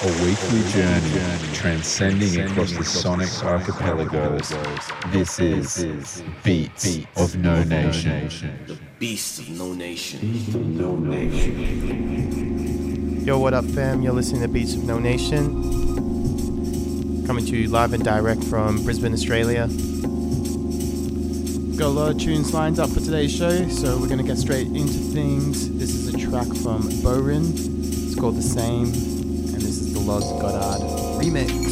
a weekly journey transcending across the sonic archipelagos. This is Beats of No Nation. The Beast of No Nation. Yo, what up, fam? You're listening to Beats of No Nation. Coming to you live and direct from Brisbane, Australia. Got a lot of tunes lined up for today's show, so we're going to get straight into things. This is a track from Borin. It's called The Same, Los Goddard remix.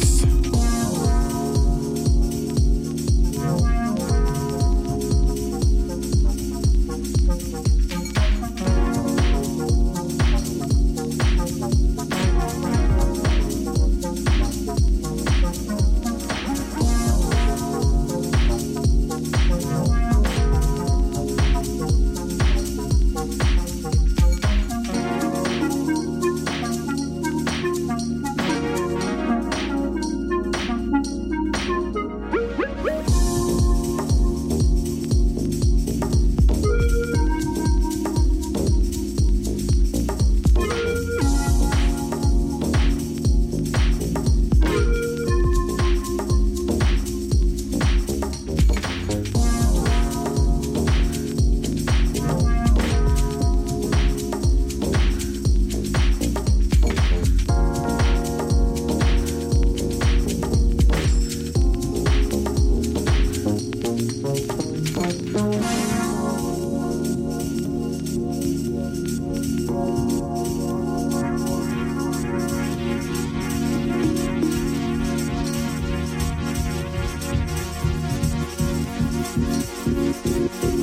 Música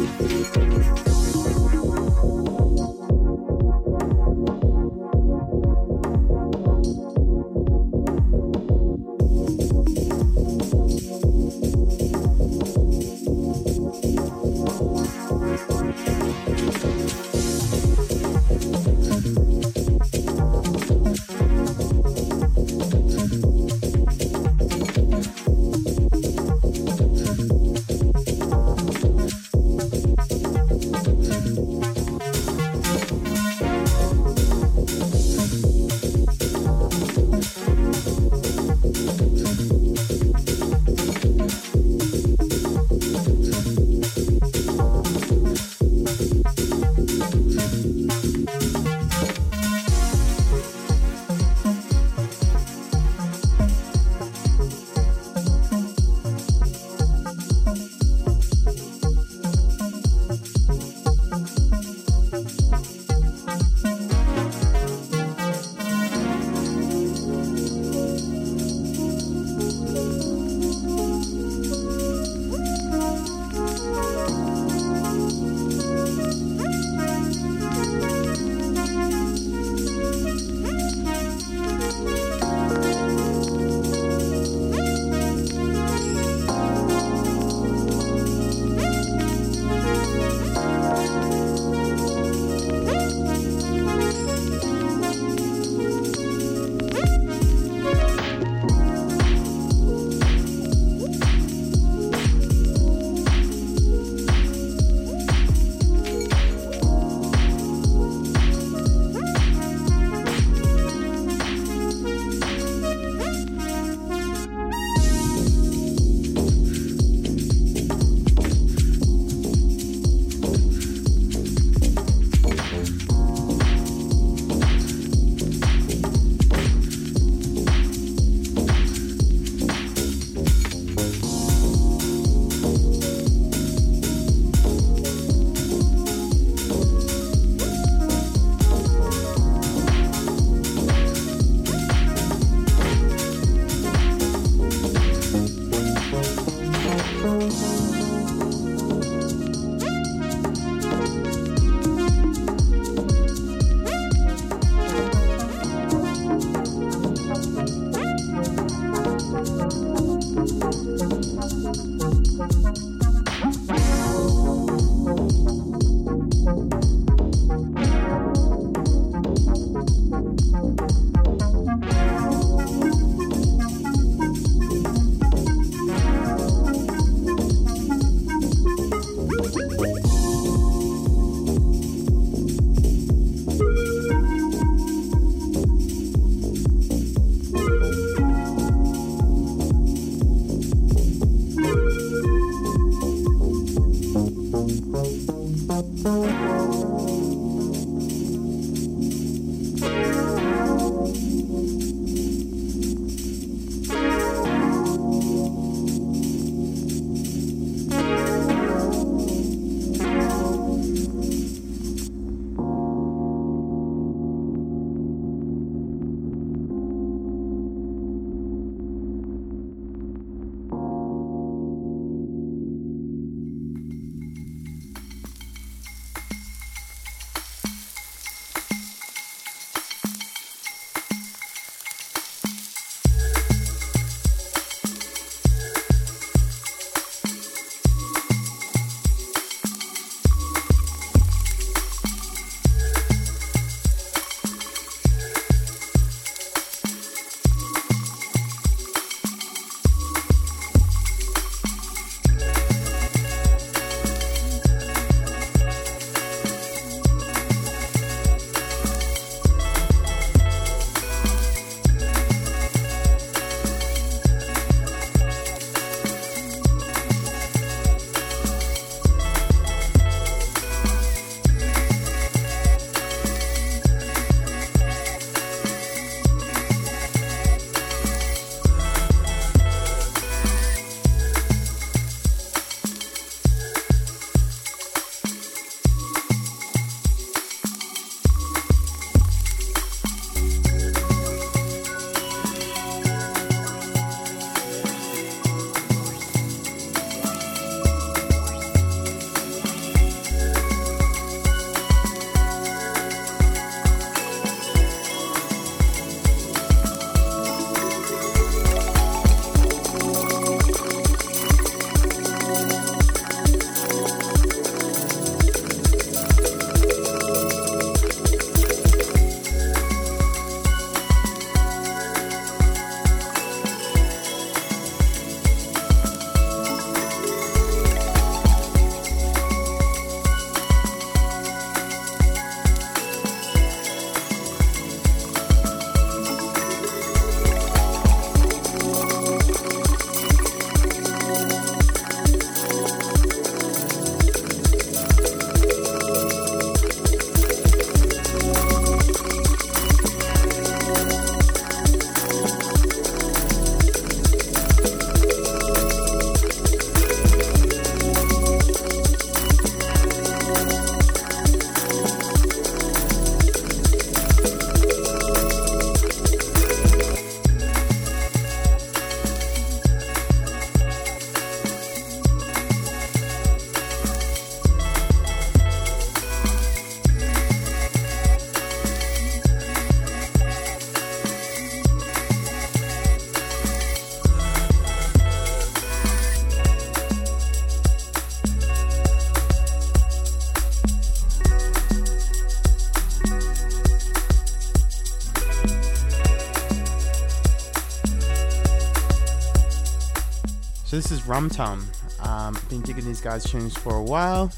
this is Rum Tum. Um, been digging these guys' tunes for a while.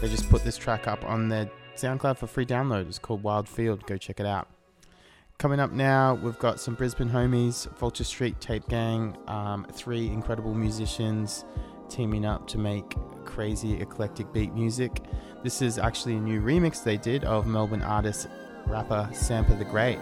They just put this track up on their SoundCloud for free download. It's called Wild Field. Go check it out. Coming up now, we've got some Brisbane homies, Vulture Street Tape Gang, um, three incredible musicians teaming up to make crazy eclectic beat music. This is actually a new remix they did of Melbourne artist rapper Sampa the Great.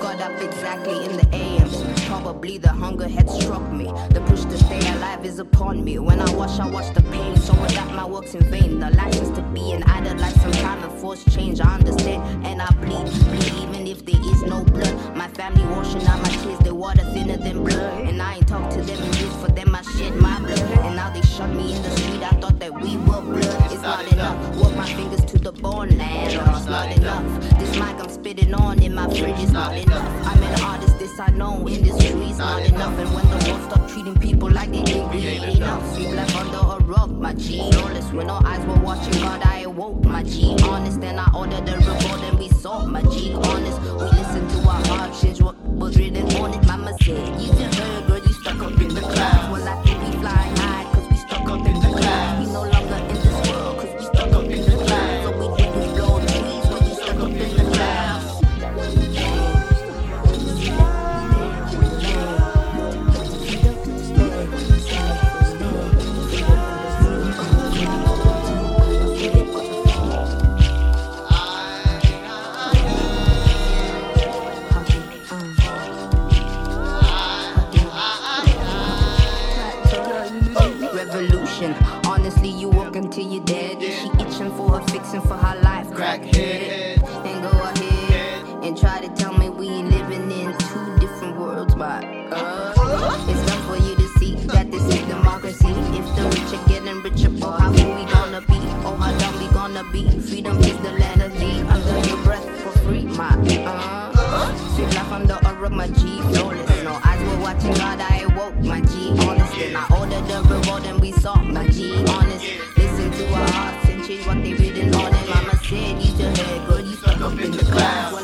Got up exactly in the AM. Probably the hunger had struck me. The push to stay alive is upon me. When I wash, I watch the pain. So that my work's in vain. The license to be an idol, like some time and force change. I understand and I bleed, bleed even if there is no blood. My family washing out my tears, the water thinner than blood. And I ain't talk to them in for them. I shed my blood, and now they shot me in the street. I thought that we were blood. It's not enough. Work my fingers to the bone, land. It's not enough. This mic I'm spitting on in my fridge is not enough. I'm an artist, I know. Industry's not enough. And when the world stop treating people like they ain't really enough, sleep left under a rug, my G. Lawless, when our eyes were watching God, I awoke, my G. Honest, then I ordered the reward and we saw, my G. Honest, we listened to our heart change what was written on it. Mama said, You just heard, girl, you stuck up in the clouds. For her life. Crackhead. And go ahead and try to tell me we living in two different worlds, but uh, it's time for you to see that this is democracy. If the rich are getting richer, oh, how are we gonna be? Oh, how dumb we gonna be? Freedom is the land of thee. Under your breath for free, my uh. Sweet life under a rug, my G. Flawless. No eyes were watching God, I awoke, my G. Honest. Then I ordered the reward and we saw, my G. Honest. Listen to our hearts in the clouds.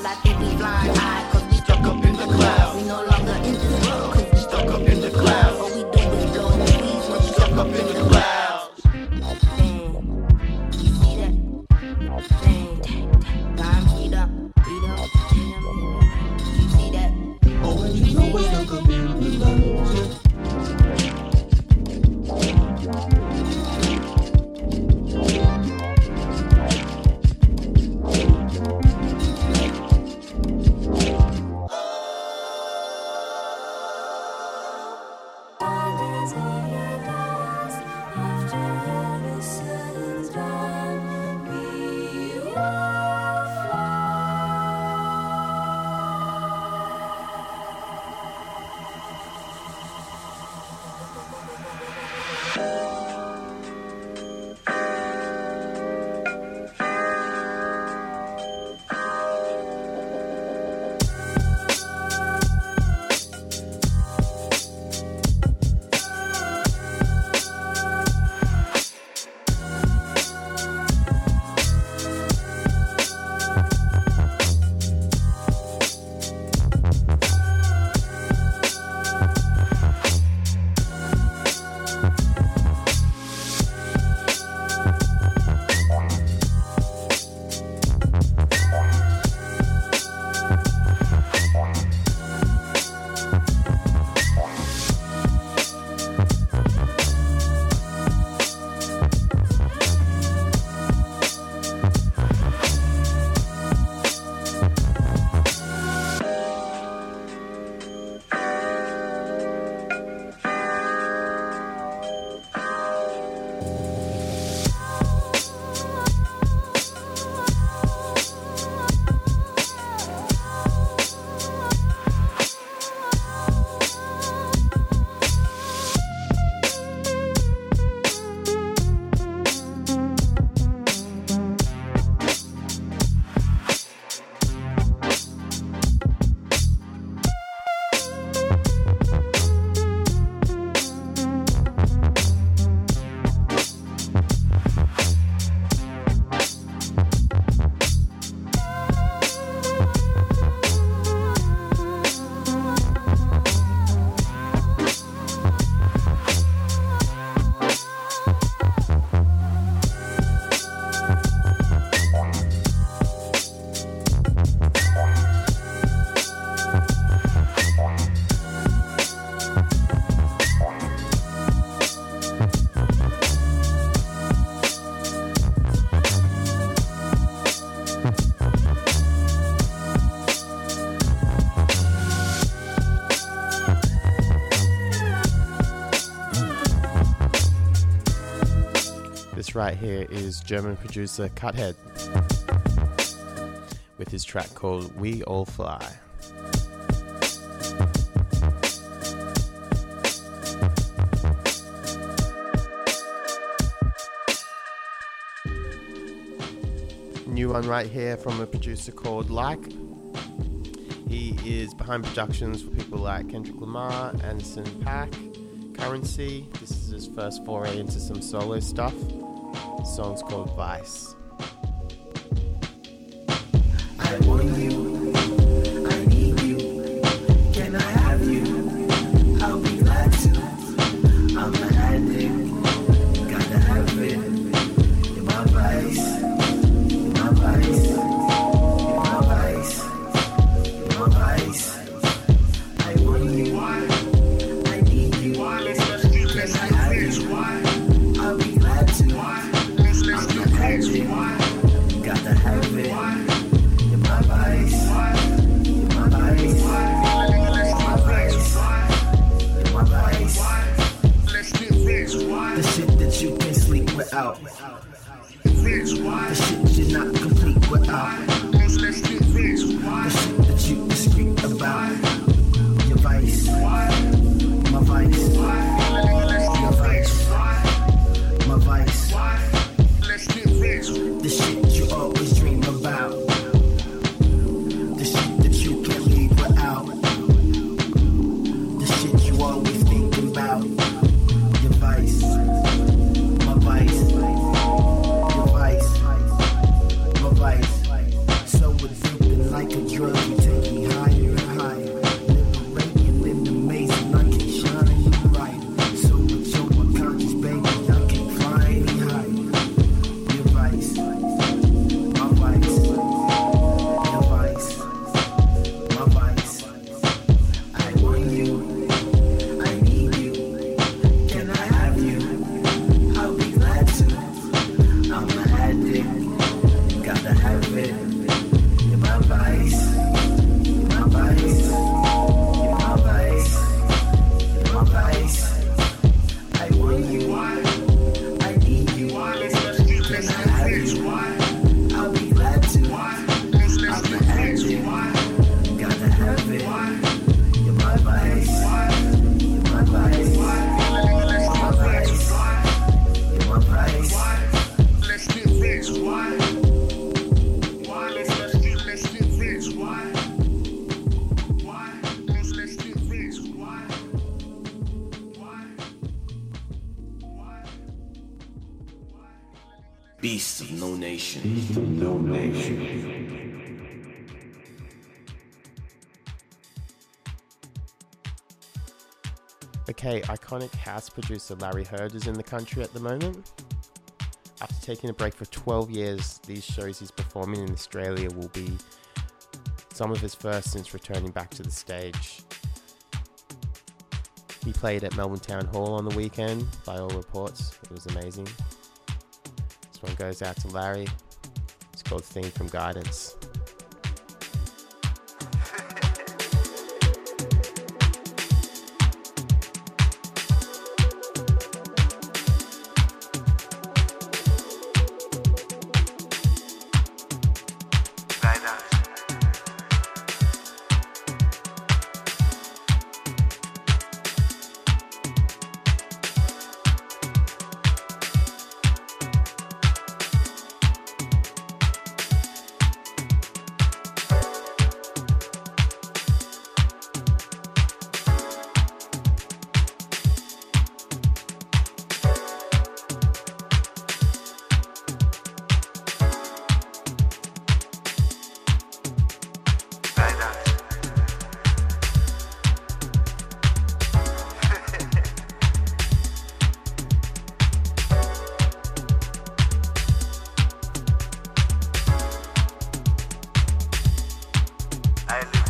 right here is German producer Cuthead with his track called We All Fly. New one right here from a producer called Like. He is behind productions for people like Kendrick Lamar, Anderson .Paak, Curren$y. This is his first foray into some solo stuff song's called Vice. Okay, iconic house producer Larry Heard is in the country at the moment. After taking a break for 12 years, these shows he's performing in Australia will be some of his first since returning back to the stage. He played at Melbourne Town Hall on the weekend, by all reports. It was amazing. This one goes out to Larry. It's called "Theme from Guidance. I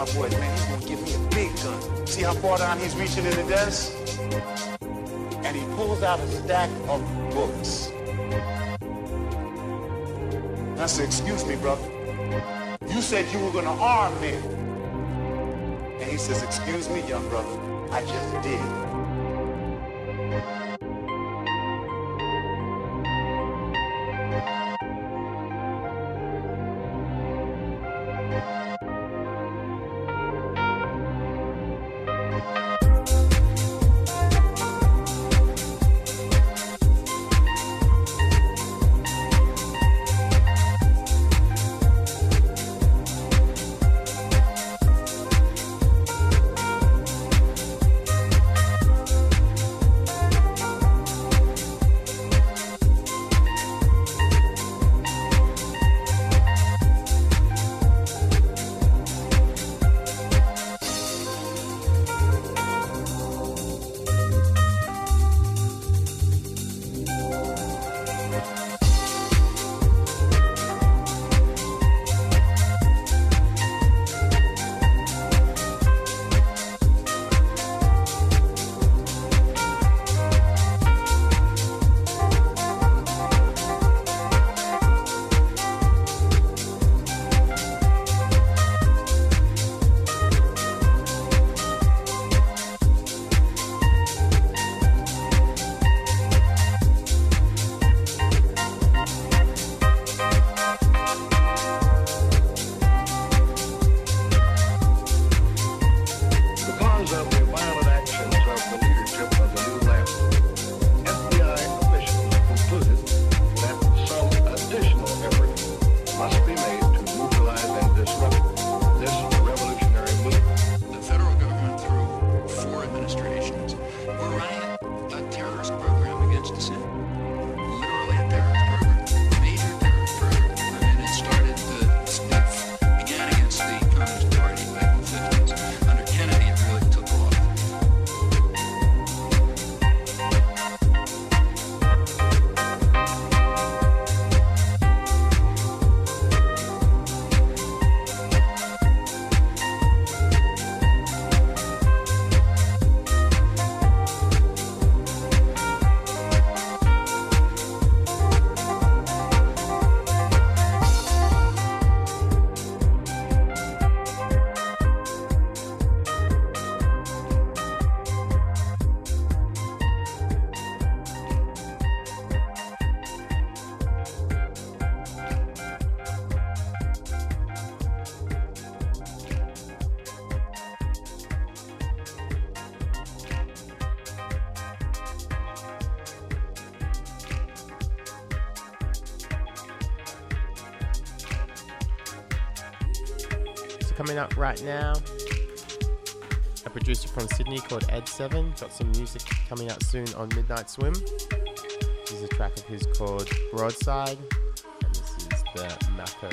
my boy, man, he's gonna give me a big gun. See how far down he's reaching in the desk? And he pulls out a stack of books. I said, excuse me, brother. You said you were gonna arm me. And he says, excuse me, young brother, I just did. Right now, a producer from Sydney called Ed7. Got some music coming out soon on Midnight Swim. This is a track of his called Broadside, and this is the Mako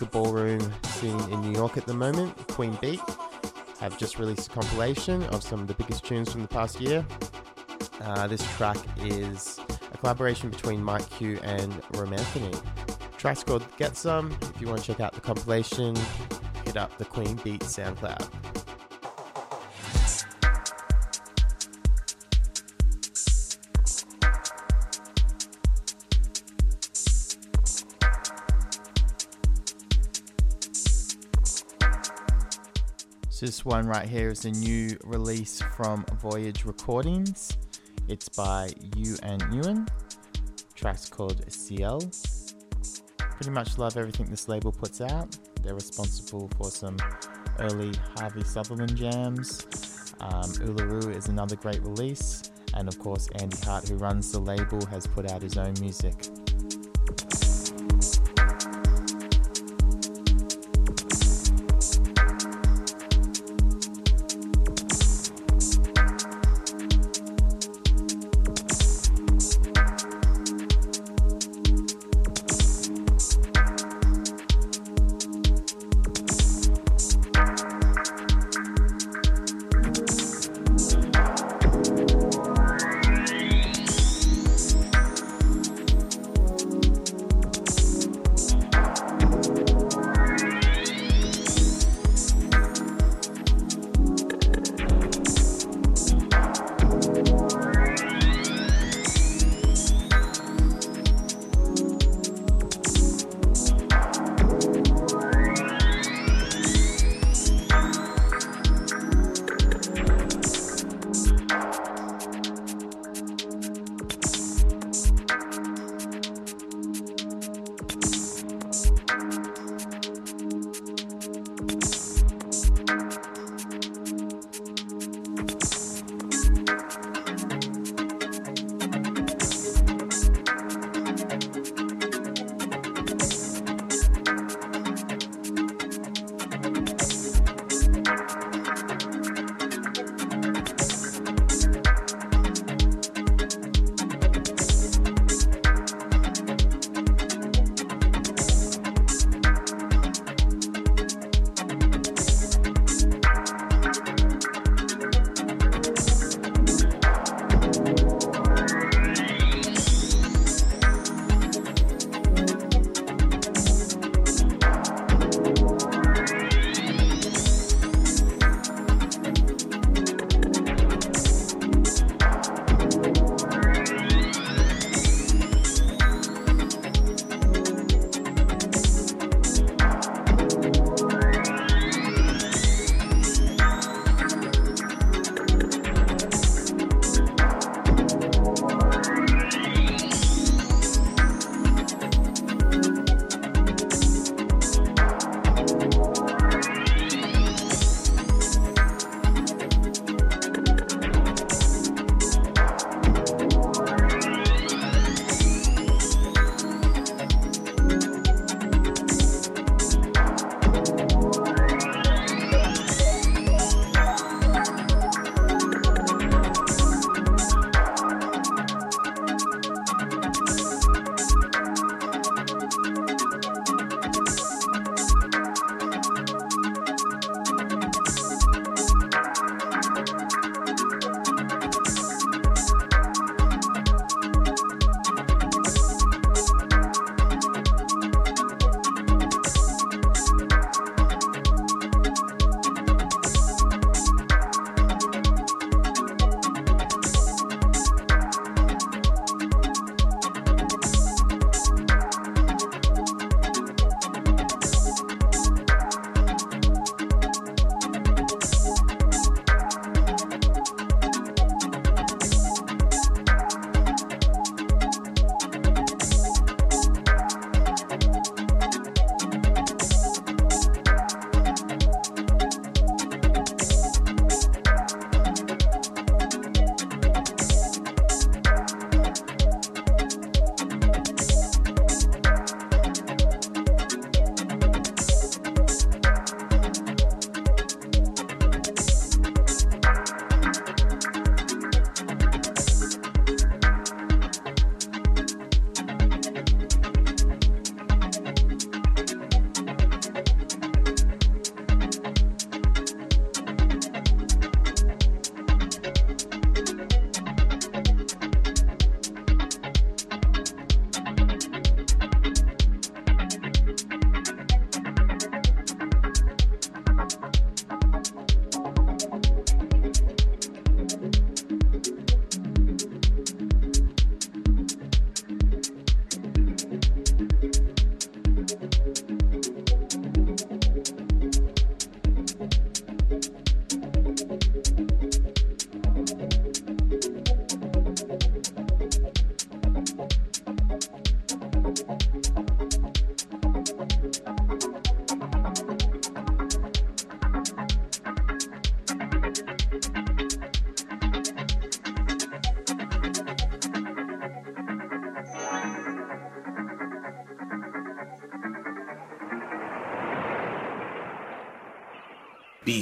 Ballroom scene in New York at the moment, Qween Beat, have just released a compilation of some of the biggest tunes from the past year. Uh, this track is a collaboration between Mike Q and Romanthony. Track's called Get Some. If you want to check out the compilation, hit up the Qween Beat SoundCloud. One right here is a new release from Voyage Recordings. It's by Yu and Ewan. Track's called CL. Pretty much love everything this label puts out. They're responsible for some early Harvey Sutherland jams. Um, Uluru is another great release. And of course, Andy Hart, who runs the label, has put out his own music.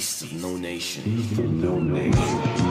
Beast of no nation. No nation.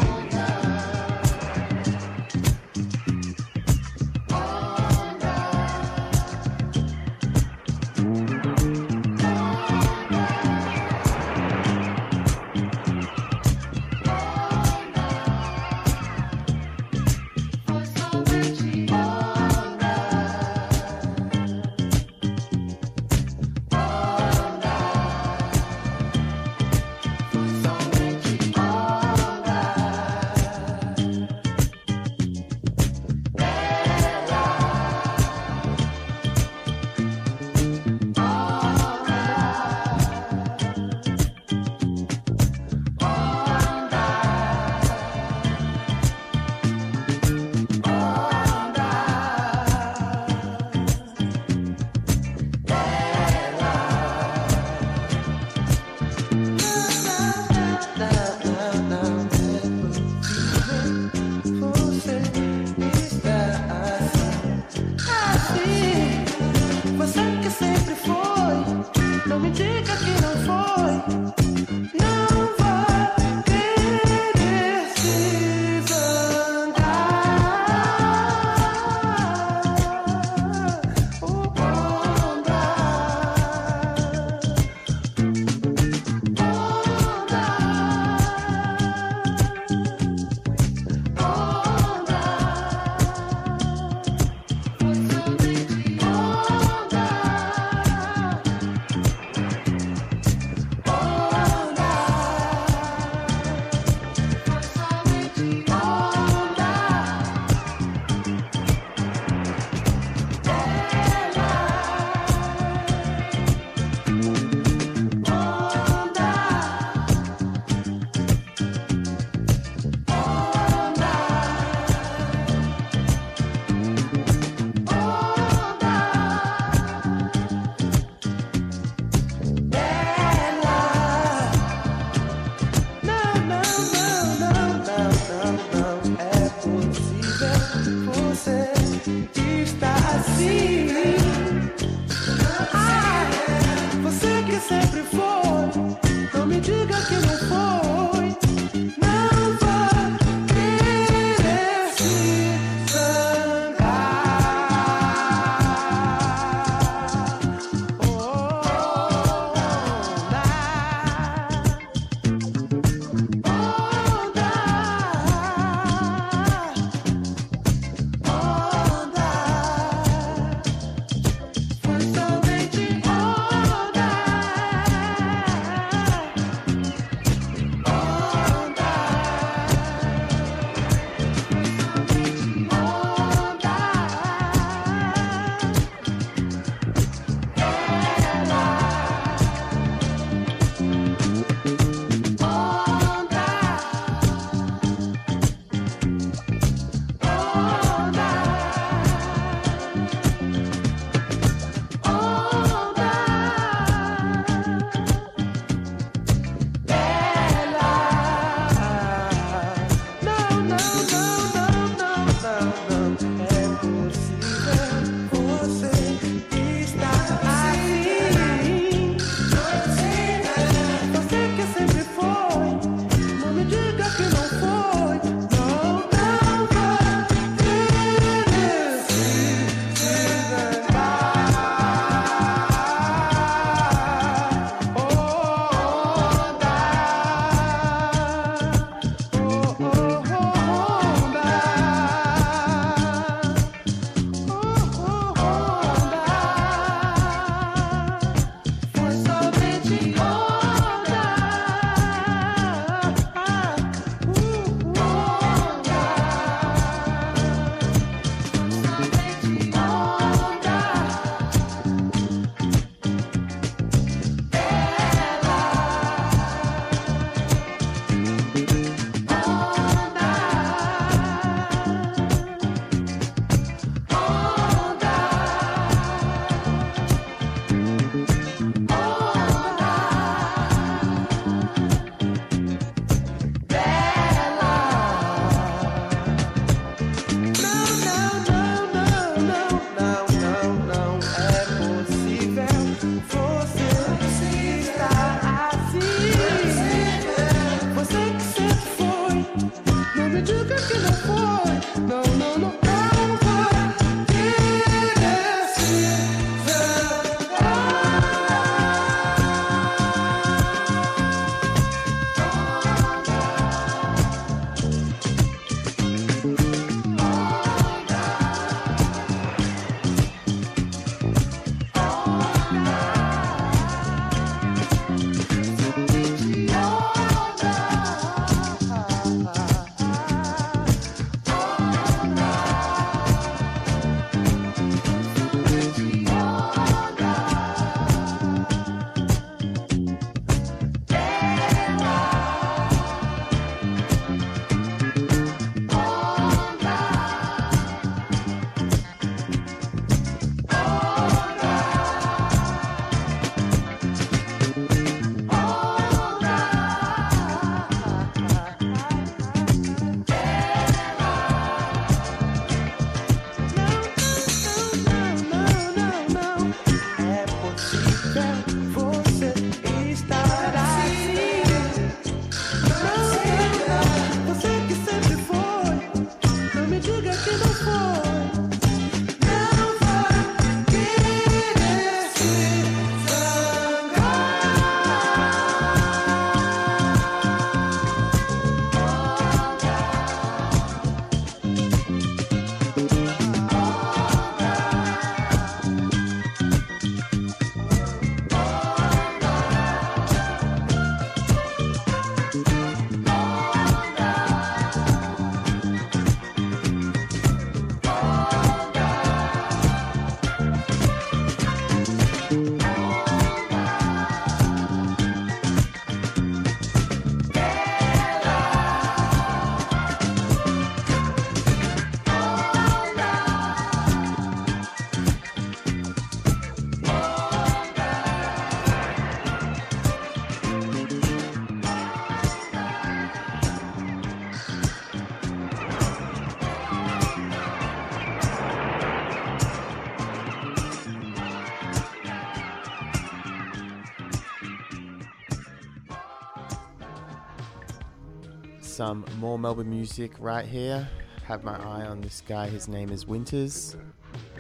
More Melbourne music right here. Have my eye on this guy. His name is Winters.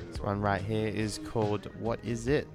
This one right here is called What Is It?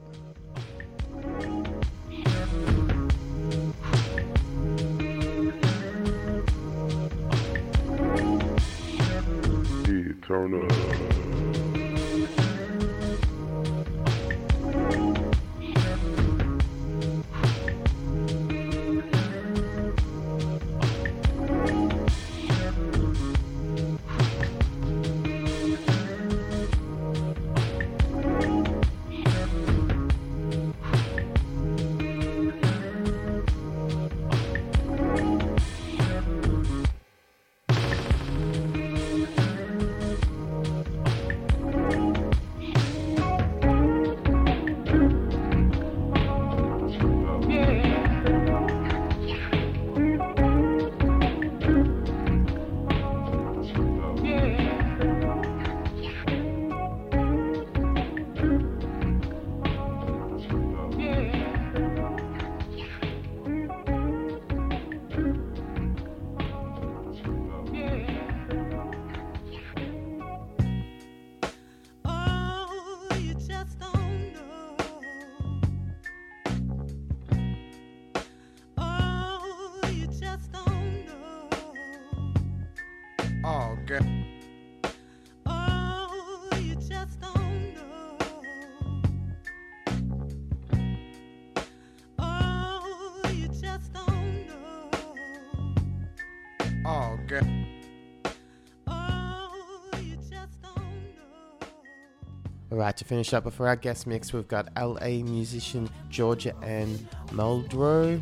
All right, to finish up before our guest mix, we've got LA musician Georgia Anne Muldrow.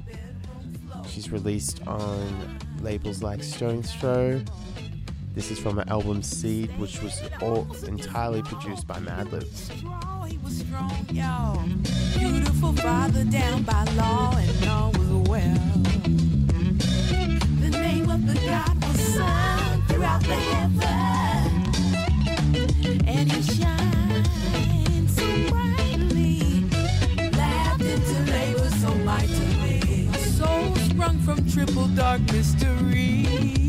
She's released on labels like Stones Throw. This is from her album Seed, which was all entirely produced by Madlib. Beautiful father down by law, and all was well. The name of the God was sun throughout the triple dark mystery.